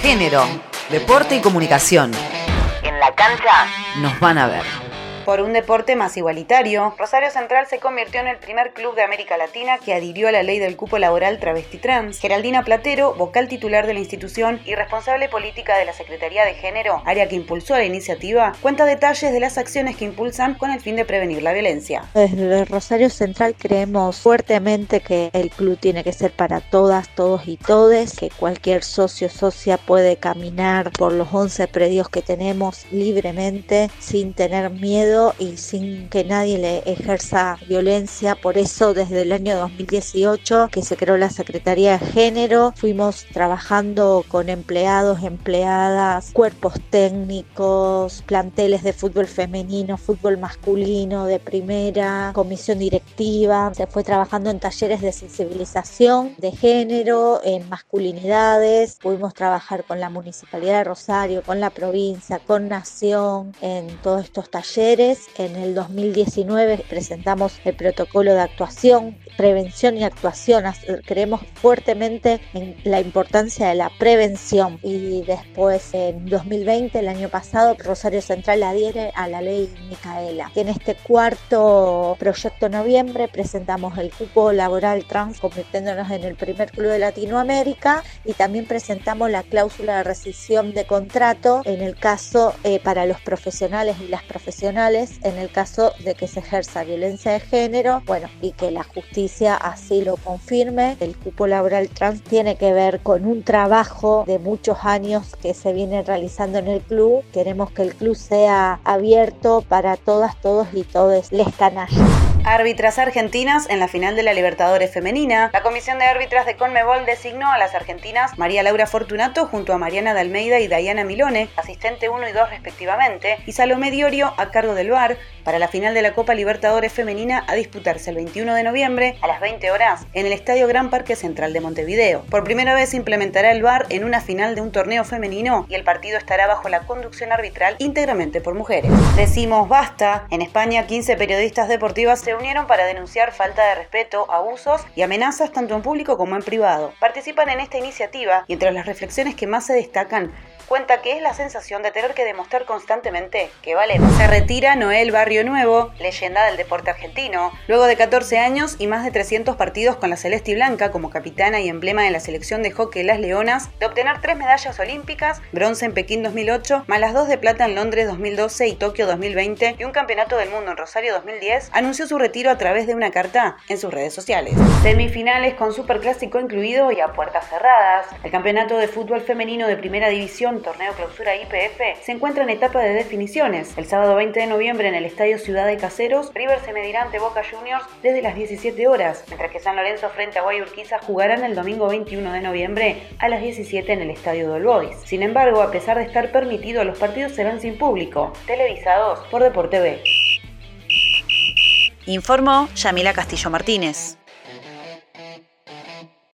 género, deporte y comunicación. En la cancha nos van a ver por un deporte más igualitario, Rosario Central se convirtió en el primer club de América Latina que adhirió a la ley del cupo laboral travesti trans. Geraldina Platero, vocal titular de la institución y responsable política de la Secretaría de Género, área que impulsó la iniciativa, cuenta detalles de las acciones que impulsan con el fin de prevenir la violencia. Desde Rosario Central creemos fuertemente que el club tiene que ser para todas, todos y todes, que cualquier socio socia puede caminar por los 11 predios que tenemos libremente sin tener miedo y sin que nadie le ejerza violencia. Por eso desde el año 2018 que se creó la Secretaría de Género, fuimos trabajando con empleados, empleadas, cuerpos técnicos, planteles de fútbol femenino, fútbol masculino de primera, comisión directiva. Se fue trabajando en talleres de sensibilización de género, en masculinidades. Pudimos trabajar con la Municipalidad de Rosario, con la provincia, con Nación, en todos estos talleres en el 2019 presentamos el protocolo de actuación, prevención y actuación. Creemos fuertemente en la importancia de la prevención y después en 2020, el año pasado, Rosario Central adhiere a la ley Micaela. En este cuarto proyecto noviembre presentamos el cupo laboral trans convirtiéndonos en el primer club de Latinoamérica y también presentamos la cláusula de rescisión de contrato en el caso eh, para los profesionales y las profesionales en el caso de que se ejerza violencia de género, bueno, y que la justicia así lo confirme. El cupo laboral trans tiene que ver con un trabajo de muchos años que se viene realizando en el club. Queremos que el club sea abierto para todas, todos y todes les canallas. Árbitras argentinas en la final de la Libertadores femenina. La comisión de árbitras de Conmebol designó a las argentinas María Laura Fortunato junto a Mariana de Almeida y Diana Milone, asistente 1 y 2 respectivamente, y Salomé Diorio a cargo del VAR para la final de la Copa Libertadores femenina a disputarse el 21 de noviembre a las 20 horas en el Estadio Gran Parque Central de Montevideo. Por primera vez se implementará el VAR en una final de un torneo femenino y el partido estará bajo la conducción arbitral íntegramente por mujeres. Decimos basta. En España 15 periodistas deportivas se unieron para denunciar falta de respeto, abusos y amenazas tanto en público como en privado. Participan en esta iniciativa y entre las reflexiones que más se destacan cuenta que es la sensación de tener que demostrar constantemente que vale. Se retira Noel Barrio Nuevo, leyenda del deporte argentino, luego de 14 años y más de 300 partidos con la Celeste y Blanca como capitana y emblema de la selección de hockey Las Leonas, de obtener tres medallas olímpicas, bronce en Pekín 2008, más las dos de plata en Londres 2012 y Tokio 2020 y un campeonato del mundo en Rosario 2010, anunció su retiro a través de una carta en sus redes sociales. Semifinales con superclásico incluido y a puertas cerradas. El campeonato de fútbol femenino de primera división torneo clausura IPF, se encuentra en etapa de definiciones. El sábado 20 de noviembre en el Estadio Ciudad de Caseros, River se medirá ante Boca Juniors desde las 17 horas, mientras que San Lorenzo frente a Guayurquiza jugarán el domingo 21 de noviembre a las 17 en el Estadio del Boys. Sin embargo, a pesar de estar permitido, los partidos serán sin público, televisados por Deporte B. Informó Yamila Castillo Martínez.